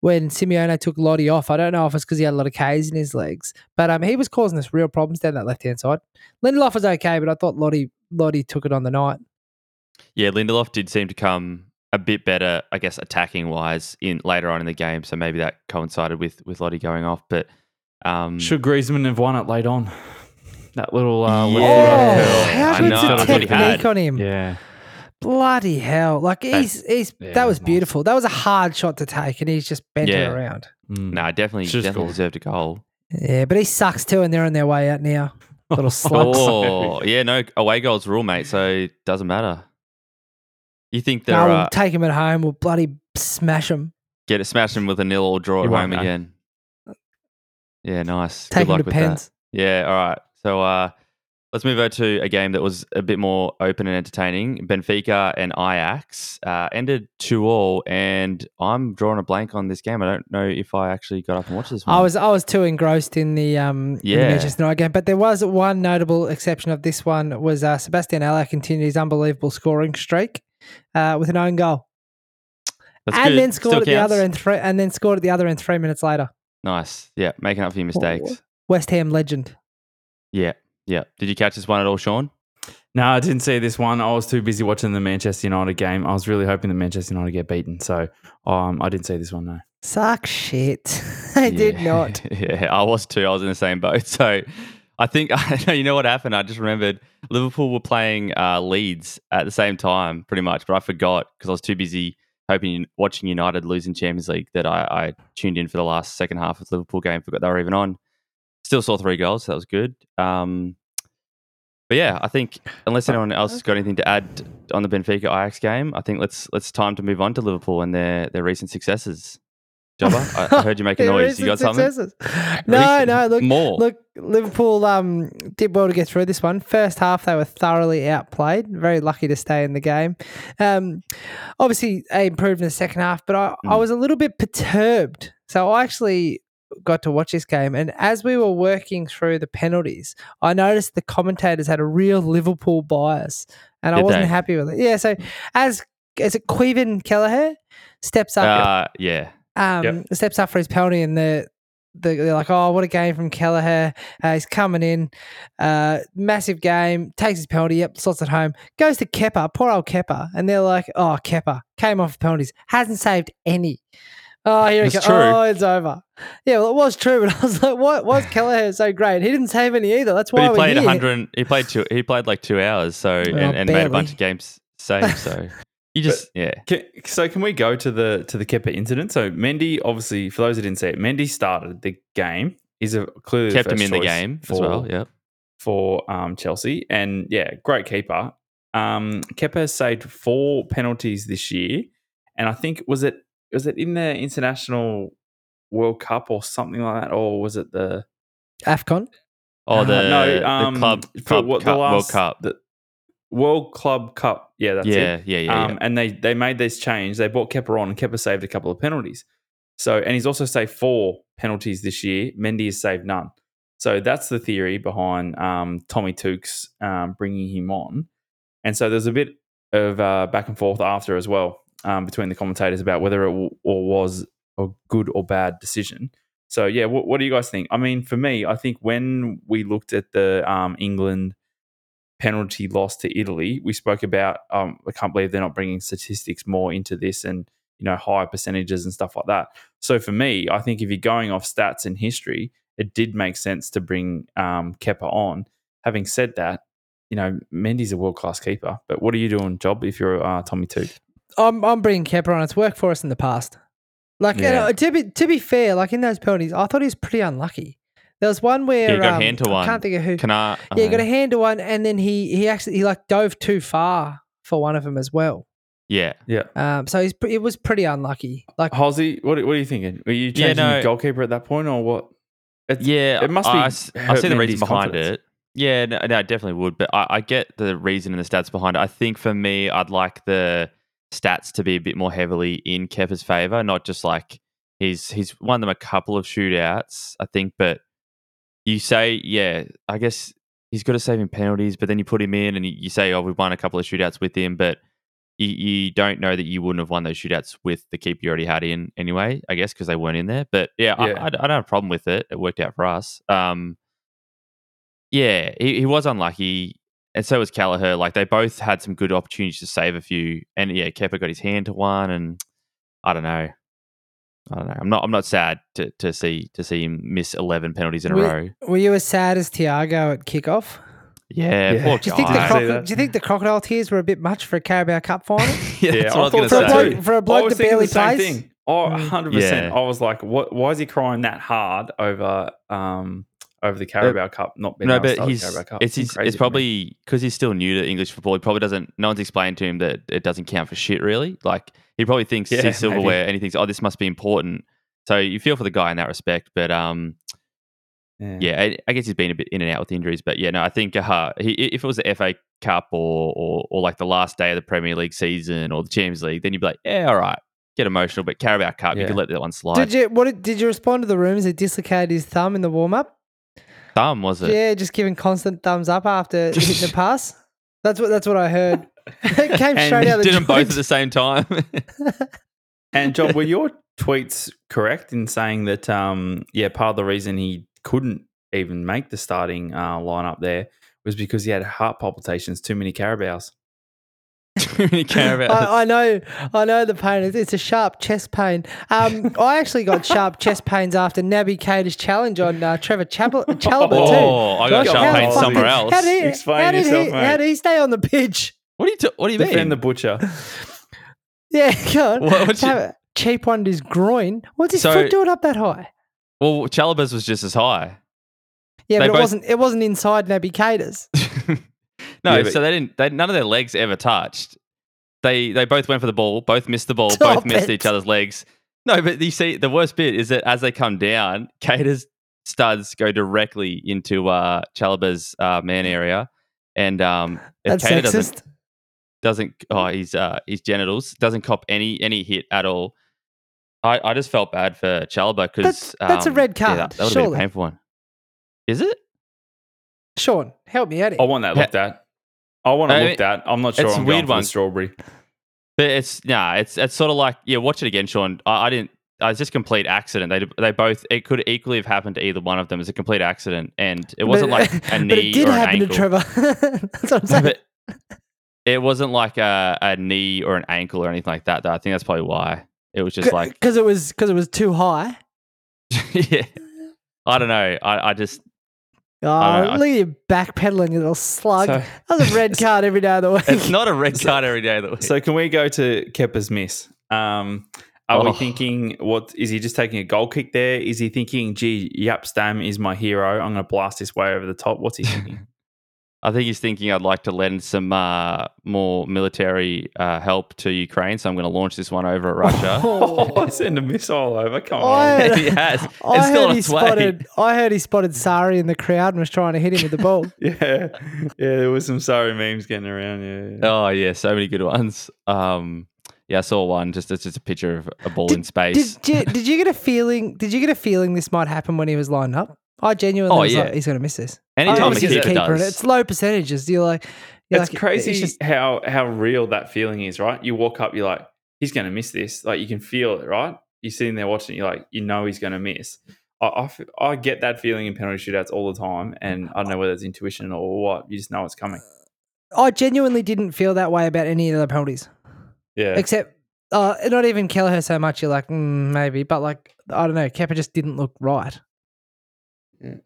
when Simeone took Lodi off. I don't know if it's because he had a lot of K's in his legs, but um, he was causing us real problems down that left hand side. Lindelof was okay, but I thought Lodi Lodi took it on the night. Yeah, Lindelof did seem to come a bit better, I guess, attacking wise in later on in the game. So maybe that coincided with with Lodi going off. But um, Should Griezmann have won it late on? That little uh, Yeah. Oh, curl. how I good's know, the that's technique on him? Yeah. Bloody hell! Like he's he's yeah, that was nice. beautiful. That was a hard shot to take, and he's just bent Yeah. it around. Mm. no, definitely, Should've definitely scored. deserved a goal. Yeah, but he sucks too, and they're on their way out now. Little [laughs] slugs. Oh, [laughs] yeah, no away goals rule, mate. So it doesn't matter. You think they're No, we'll uh, take him at home. We'll bloody smash him. get it smash them with a nil or draw You at won't home know. again? Yeah, nice. Take Good luck with pens. that. Yeah, all right. So uh, Let's move over to a game that was a bit more open and entertaining. Benfica and Ajax uh, ended two all, and I'm drawing a blank on this game. I don't know if I actually got up and watched this one. I was I was too engrossed in the um in the Yeah. Manchester United game, but there was one notable exception of this one was uh, Sebastian Haller continued his unbelievable scoring streak uh, with an own goal, That's and good. then scored Still at the other end three, and then scored at the other end three minutes later. Nice. Yeah, making up for your mistakes. West Ham legend. Yeah, yeah. Did you catch this one at all, Sean? No, I didn't see this one. I was too busy watching the Manchester United game. I was really hoping the Manchester United get beaten, so um, I didn't see this one. No. Suck shit. [laughs] I did not. [laughs] yeah, I was too. I was in the same boat. [laughs] So I think you know what happened. I just remembered Liverpool were playing uh, Leeds at the same time, pretty much, but I forgot because I was too busy hoping watching United losing Champions League that I, I tuned in for the last second half of the Liverpool game. Forgot they were even on. Still saw three goals, so that was good. Um, but yeah, I think unless anyone else has got anything to add on the Benfica Ajax game, I think let's let's time to move on to Liverpool and their their recent successes. I I heard you make a [laughs] noise. You got something? No, no. Look, more. Look, Liverpool um, did well to get through this one. First half, they were thoroughly outplayed. Very lucky to stay in the game. Um, obviously, they improved in the second half, but I, I Mm. was a little bit perturbed. So I actually got to watch this game, and as we were working through the penalties, I noticed the commentators had a real Liverpool bias, and I wasn't they? happy with it. Yeah, so as as it Caoimhín Kelleher steps up Uh, yeah. Um, Yep. steps up for his penalty, and the, the they're like, "Oh, what a game from Kelleher! Uh, he's coming in, uh, massive game, takes his penalty, yep, slots at home, goes to Kepa, poor old Kepa, and they're like, "Oh, Kepa came off penalties, hasn't saved any." Oh, here we It's go. true. Oh, it's over. Yeah, well, it was true, but [laughs] I was like, "What was Kelleher so great? He didn't save any either. That's But why he played 100. He played two. He played like two hours. So and, and made a bunch of games saved. So [laughs] you just yeah. Can, so can we go to the to the Kepa incident? So Mendy, obviously, for those who didn't see it, Mendy started the game. He's a clearly the Kept him first in the choice game for, as well. Yep. for um, Chelsea, and yeah, great keeper. Um, Kepa has saved four penalties this year, and I think was it was it in the international World Cup or something like that, or was it the Afcon. Oh, Uh, the, no, the um, club, club what- the cup, World Cup. the World Club Cup? Yeah, that's it. yeah, yeah, yeah, um, yeah. And they they made this change. They brought Kepa on, and Kepa saved a couple of penalties. So, and he's also saved four penalties this year. Mendy has saved none. So that's the theory behind um, Tommy Tukes um, bringing him on. And so there's a bit of uh, back and forth after as well um, between the commentators about whether it w- or was a good or bad decision. So yeah, what, what do you guys think? I mean, for me, I think when we looked at the um, England penalty loss to Italy, we spoke about. Um, I can't believe they're not bringing statistics more into this and you know higher percentages and stuff like that. So for me, I think if you're going off stats and history, it did make sense to bring um, Kepa on. Having said that, you know Mendy's a world class keeper. But what are you doing, job? If you're uh, Tommy Tuke, I'm I'm bringing Kepa on. It's worked for us in the past. Like you know, to be to be fair, like in those penalties, I thought he was pretty unlucky. There was one where Yeah, he got um, hand to I can't think of who. Can I? yeah, he got a hand to one, and then he he actually he like dove too far for one of them as well. yeah. yeah. Um, so he's it was pretty unlucky. Like Halsey, what, what are you thinking? Were you Yeah, changing no. your goalkeeper at that point, or what? It's, Yeah, it must be I, hurt see the Mendy's reason behind confidence. it. Yeah, no, no, I definitely would, but I, I get the reason and the stats behind it. I think for me, I'd like the stats to be a bit more heavily in Kepa's favor, not just like he's he's won them a couple of shootouts, I think, but you say, yeah, I guess he's got to save him penalties, but then you put him in and you, say, oh, we've won a couple of shootouts with him, but you, you don't know that you wouldn't have won those shootouts with the keeper you already had in anyway, I guess, because they weren't in there. But yeah, I, Yeah. I, I don't have a problem with it. It worked out for us. Um, yeah, he, he was unlucky, and so was Kelleher. Like they both had some good opportunities to save a few, and yeah, Kepa got his hand to one, and I don't know. I don't know. I'm not. I'm not sad to, to see to see him miss 11 penalties in a We- row. were you as sad as Thiago at kickoff? Yeah, Yeah. poor Do you think the I guy. see croco- do you think the crocodile tears were a bit much for a Carabao Cup [laughs] final? yeah, Yeah, I I was thought going for to a so bloke, for a I bloke was that barely plays. thing. Oh, Mm. 100%. Yeah. I was like, what, why is he crying that hard over um over the Carabao Cup not being No, able to but start the he's Carabao Cup? it's Seems his, it's probably because he's still new to English football. He probably doesn't. No one's explained to him that it doesn't count for shit. Really, like he probably thinks Yeah, he's maybe. silverware and he thinks, oh, this must be important. So you feel for the guy in that respect. But um, yeah, I, I guess he's been a bit in and out with injuries, but yeah, no, I think uh, he, if it was the FA Cup or, or or like the last day of the Premier League season or the Champions League, then you'd be like, yeah, all right, get emotional. But Carabao Cup, you Yeah. can let that one slide. Did you what did- did you respond to the rumors he dislocated his thumb in the warm up? Thumb was it? Yeah, just giving constant thumbs up after hitting the [laughs] pass. That's what that's what I heard. [laughs] it came And straight out of the Did them both at the same time. [laughs] And John, were your tweets correct in saying that? Um, yeah, part of the reason he couldn't even make the starting uh, lineup there was because he had heart palpitations, too many Carabaos. Too many Carabaos. I, I know, I know the pain. It's, it's a sharp chest pain. Um, [laughs] I actually got sharp chest pains after Naby Keita's challenge on uh, Trevoh Chapel, [laughs] Chalobah too. Oh, I got How sharp the pain somewhere else. How did he, Explain how did yourself, he, mate. how did he stay on the pitch? What do you t- What do you mean? Defend the butcher. [laughs] Yeah, go on. What- what's your- a cheap one to his groin. What's his So- foot doing up that high? well, Chalobah's was just as high. Yeah, They but both- it wasn't. It wasn't inside Naby Keita's. No, Yeah, so they didn't. They, none of their legs ever touched. They they both went for the ball. Both missed the ball. [laughs] Stop both missed it. each other's legs. No, but you see, the worst bit is that as they come down, [laughs] Keita's studs go directly into uh, Chalobah's uh, man area, and um, if That's Keita sexist. doesn't doesn't oh his uh, his genitals doesn't cop any any hit at all. I, I just felt bad for Chalobah because That's- that's a red Yeah, card, that, that would have been a surely. painful one. Is it? Sean, help me out I want that looked at. I want I it mean, looked at. I'm not sure. it's I'm a going weird for the one. strawberry. But it's nah, it's it's sort of like yeah, watch it again, Sean. I, I didn't. Uh, I was just complete accident. They they both it could equally have happened to either one of them. It's a complete accident, and it wasn't But- like [laughs] a knee but it did or an happen ankle. to Trevoh. [laughs] That's what I'm saying. But it wasn't like a, a knee or an ankle or anything like that. Though I think that's probably why it was just like because it was because it was too high. [laughs] yeah. I don't know. I, I just Oh, I know, I- look at you backpedaling, you little slug. So, That's a red [laughs] card every day of the week. it's not a red card every day of the week. so can we go to Kepa's miss? Um, are Oh. we thinking what is he just taking a goal kick there? Is he thinking, gee, Jaap Stam is my hero. I'm going to blast this way over the top. What's he thinking? I think he's thinking I'd like to lend some uh, more military uh, help to Ukraine, so I'm going to launch this one over at Russia. [laughs] oh, [laughs] send a missile over. Come I- on. he has. [laughs] It's I still heard on he its way. spotted. I heard he spotted Sarri in the crowd and was trying to hit him with the ball. Yeah, yeah. There was some sorry memes getting around. Yeah, yeah. Oh yeah, so many good ones. Um, yeah, I saw one. Just it's just a picture of a ball in Did, space. did, you, did you get a feeling? Did you get a feeling this might happen when he was lined up? I genuinely Oh, was yeah. like, he's going to miss this. Anytime I a was his keeper keeper, and does, it's low percentages. You're like, you're it's like, crazy It's just, how how real that feeling is, right? You walk up, you're like, he's going to miss this. Like you can feel it, right? You're sitting there watching, you're like, you know, he's going to miss. I I get that feeling in penalty shootouts all the time, and I don't know whether it's intuition or what. You just know it's coming. I genuinely didn't feel that way about any of the penalties, Yeah, except uh, not even Kelleher so much. You're like, mm, maybe, but like, I don't know. Kepa just didn't look right.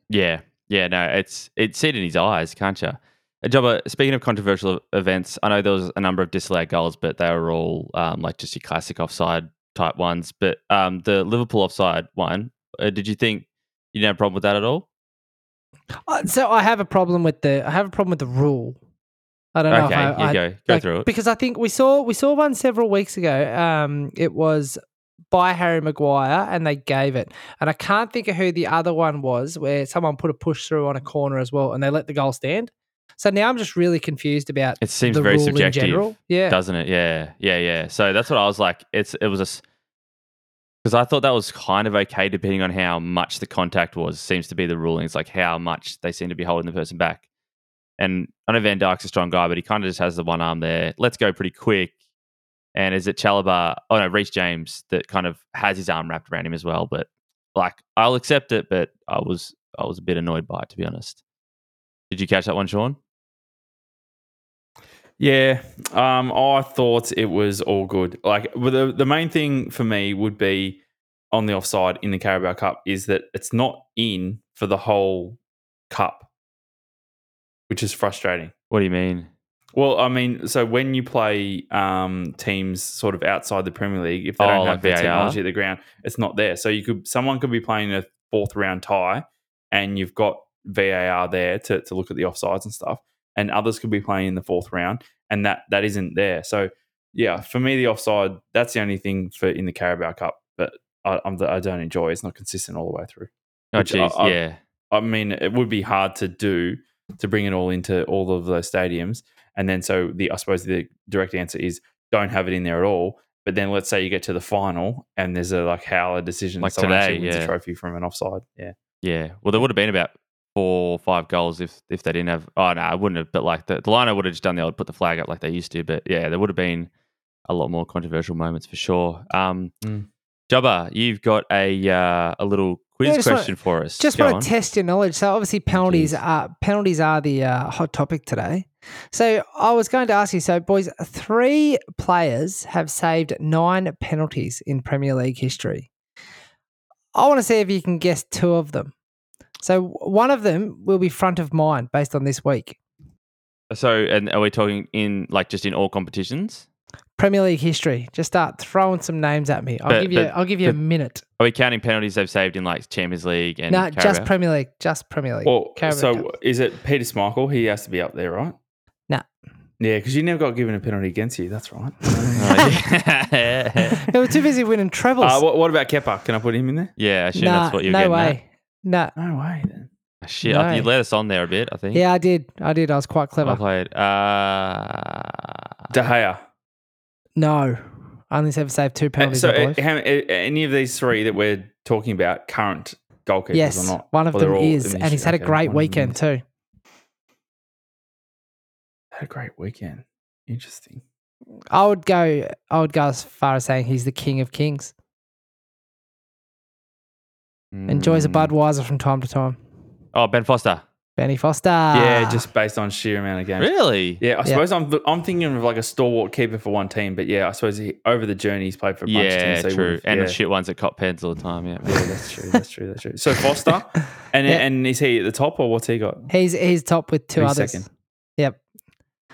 Yeah, yeah, no, it's it's seen in his eyes, can't you? Uh, Jobber, speaking of controversial events, I know there was a number of disallowed goals, but they were all um, like just your classic offside type ones. But um, the Liverpool offside one, uh, did you think you didn't have a problem with that at all? Uh, so I have a problem with the. I have a problem with the rule. I don't know. Okay, I, you I- go go like, through it. because I think we saw we saw one several weeks ago. Um, it was by Harry Maguire, and they gave it. And I can't think of who the other one was, where someone put a push through on a corner as well, and they let the goal stand. So now I'm just really confused about It seems very subjective. Yeah, doesn't it? Yeah, yeah, yeah. So that's what I was like. It's it was a because I thought that was kind of okay depending on how much the contact was. Seems to be the ruling. It's like how much they seem to be holding the person back. And I know Van Dijk's a strong guy, but he kind of just has the one arm there. Let's go pretty quick. And is it Chalobah? Oh no, Reece James that kind of has his arm wrapped around him as well. But like, I'll accept it, but I was I was a bit annoyed by it to be honest. Did you catch that one, Sean? Yeah, um, I thought it was all good. Like well, the the main thing for me would be on the offside in the Carabao Cup is that it's not in for the whole cup, which is frustrating. What do you mean? Well, I mean, so when you play um, teams sort of outside the Premier League, if they Oh, don't like have the VAR? technology at the ground, it's not there. So you could someone could be playing a fourth round tie, and you've got VAR there to, to look at the offsides and stuff, and others could be playing in the fourth round, and that that isn't there. So yeah, for me, the offside that's the only thing for in the Carabao Cup, but I, I'm, I don't enjoy. It's not consistent all the way through. Oh, Which I- I- yeah. I mean, it would be hard to do to bring it all into all of those stadiums. And then, so the I suppose the direct answer is don't have it in there at all. But then, let's say you get to the final and there's a like howler decision, Like someone today, wins yeah. a trophy from an offside. Yeah, Yeah. Well, there would have been about four or five goals if if they didn't have. Oh no, I wouldn't have. But like the, the liner would have just done the old put the flag up like they used to. But yeah, there would have been a lot more controversial moments for sure. Um, Mm. Jubba, you've got a uh, a little quiz Yeah, just wanna- question for us. Just Go want on. to test your knowledge. So obviously penalties Jeez. are penalties are the uh, hot topic today. So I was going to ask you. So boys, three players have saved nine penalties in Premier League history. I want to see if you can guess two of them. So one of them will be front of mind based on this week. So, and are we talking in like just in all competitions? Premier League history. Just start throwing some names at me. I'll But- give you. but- I'll give you a minute. Are we counting penalties they've saved in like Champions League and No, just Premier League. Just Premier League. Well, Carabao so Cup. is it Peter Schmeichel? He has to be up there, right? Nah. Yeah, because you never got given a penalty against you. That's right. Yeah. [laughs] [laughs] They were too busy winning trebles. uh, what, what about Kepa? Can I put him in there? yeah, I assume nah, that's what you're no getting way. No. No way. Then. at. Shit, I you No. let us on there a bit. I think. Yeah, I did. I did. I was quite Well clever. played. Uh, De Gea. No. I only ever saved two Uh, penalties, so, I believe. uh, how, uh, any of these three that we're talking about, current goalkeepers yes, or not? one of Or they're them all is. in the And he's had a? Okay, great one of them weekend is. too. Had a great weekend. Interesting. I would go I would go as far as saying he's the king of kings. Enjoys a mm. Budweiser from time to time. Oh, Ben Foster. Benny Foster. yeah, just based on sheer amount of games. Really? Yeah, I Yeah. suppose I'm I'm thinking of like a stalwart keeper for one team, but yeah, I suppose he, over the journey he's played for a bunch of teams. so true. would've- And yeah. the shit ones that cop pens all the time. Yeah. Yeah, that's true. That's true. That's true. So Foster, [laughs] and Yeah. and is he at the top or what's he got? He's he's top with two He's others. second.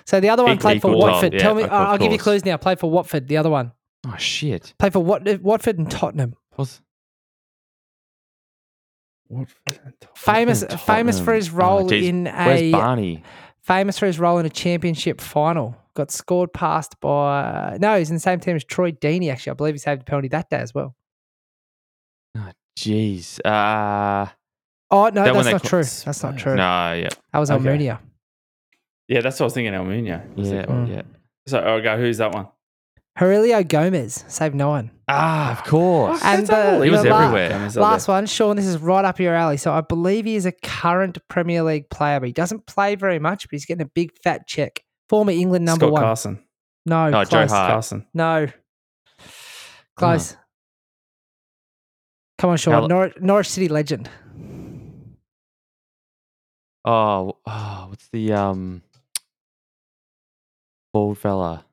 Yep. So the other one Equal- played for equal Watford. top, Tell me, I'll give you clues now. Played for Watford. The other one Oh shit. played for Wat- Watford and Tottenham. What's Watford and Tottenham. Famous, Tottenham. Uh, famous for his Oh, role geez. in Where's a uh, Barney? famous for his role in a championship final. Got scored past by no, he's in the same team as Troy Deeney. Actually, I believe he saved a penalty that day as well. Oh jeez. Uh, Oh no, That that's not call- true. That's not true. no, yeah. That was Okay. Almunia. Yeah, that's what I was thinking. Almunia. I was Yeah, thinking- Mm. yeah. So okay, who's that one? Heurelho Gomes saved no one. Ah, of course. And the- He was the la- everywhere. Gomes Last one, Sean. This is right up your alley. So I believe he is a current Premier League player, but he doesn't play very much. But he's getting a big fat check. Former England number Scott one. Carson. No, Oh, Joe. Hart. Carson. No, close. Come on, Sean. How- Norwich, Norwich City legend. Oh, oh, what's the um bald fella?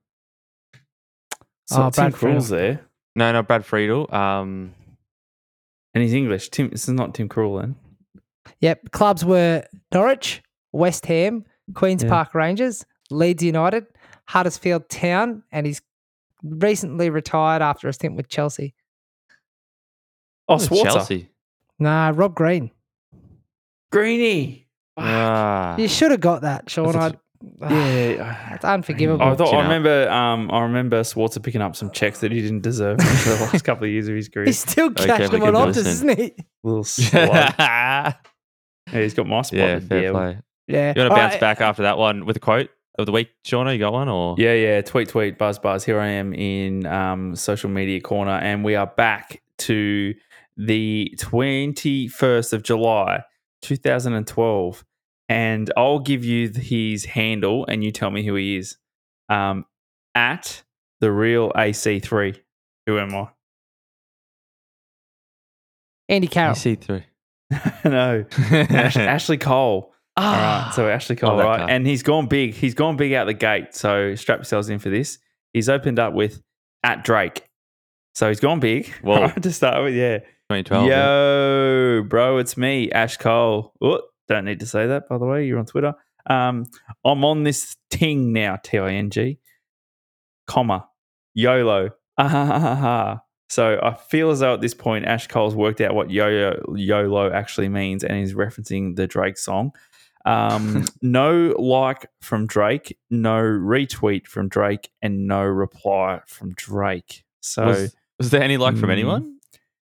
So Oh, Tim Brad Friedel. There, No, no, Brad Friedel. Um, and he's English. Tim. This is not Tim Krul then. Yep. Clubs were Norwich, West Ham, Queens Yeah. Park Rangers, Leeds United, Huddersfield Town, and he's recently retired after a stint with Chelsea. Oh, who's Schwarzer. Chelsea. Nah, Rob Green. Greeny. Ah, You should have got that, Sean. That's I, Yeah. It's [sighs] unforgivable. I thought I up. remember. Um, I remember Schwarzer picking up some checks that he didn't deserve for the last couple of years of his career. He's still Okay, cashing we them on can Optus, listen. isn't he? Little [laughs] slug. [laughs] yeah, yeah, he's got my spot. fair with play. Yeah. You want to bounce right, back after that one with a quote of the week, Shauna? You got one or? Yeah, yeah. Tweet, tweet, buzz, buzz. Here I am in um, social media corner, and we are back to the 21st of July, 2012. And I'll give you his handle, and you tell me who he is. Um, at the real AC3. Who am I? Andy Carroll. You see through. [laughs] no, Ash- [laughs] Ashley Cole. All Ah, right, so Ashley Cole, that right? guy. And he's gone big. He's gone big out the gate. So strap yourselves in for this. He's opened up with at Drake. So he's gone big. [laughs] Whoa. Right, to start with, yeah. 2012. yeah. Yo, bro, it's me, Ash Cole. Oh, don't need to say that, by the way. You're on Twitter. Um, I'm on this ting now, T I N G, comma, YOLO. Ah, ha, ha, ha, ha. So I feel as though at this point, Ash Cole's worked out what yo YOLO actually means and he's referencing the Drake song. Um, [laughs] no like from Drake, no retweet from Drake, and no reply from Drake. So Was, was there any like from Mm. anyone?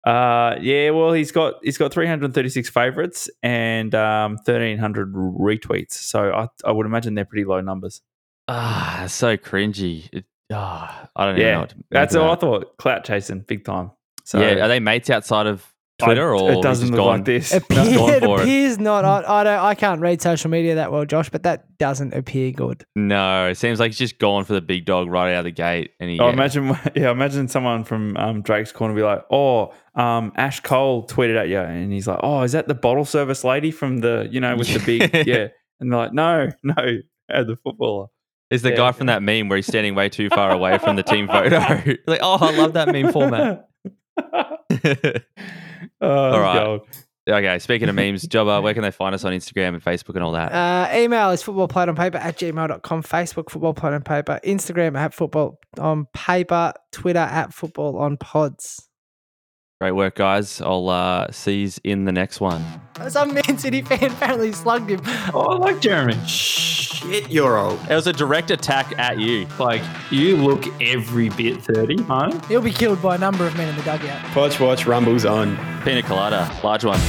Uh, yeah, well, he's got he's got 336 favorites and um, 1300 retweets. So I, I would imagine they're pretty low numbers. Ah, so cringy. It, ah, I don't even know. Yeah, What that's all I thought. Clout chasing, big time. So yeah, are they mates outside of Twitter or it doesn't look gone? like this. It, No, appear- going it for it. appears not. I, I don't. I can't read social media that well, Josh, but that doesn't appear good. No, it seems like he's just gone for the big dog right out of the gate. And he, Oh, yeah. imagine, [laughs] yeah, imagine someone from um, Drake's corner be like, "Oh, um, Ash Cole tweeted at you," and he's like, "Oh, is that the bottle service lady from the, you know, with the big, [laughs] yeah?" And they're like, "No, [laughs] no, uh, the footballer." Is the Yeah. guy from that meme where he's standing way too far away from the team photo. like, oh, I love that meme format. [laughs] oh, All right. God. okay, speaking of memes, [laughs] Jobber, where can they find us on Instagram and Facebook and all that? Uh, email is footballplayed on paper at gmail.com, Facebook football played on paper, Instagram at football on paper, Twitter at football on pods. Great work, guys. I'll uh, see you in the next one. Some Man City fan [laughs] apparently slugged him. Oh, I like Jeremy. Shit, you're old. It was a direct attack at you. Like you look every bit thirty, huh? He'll be killed by a number of men in the dugout. Watch, watch, rumbles on. Pina colada, large one.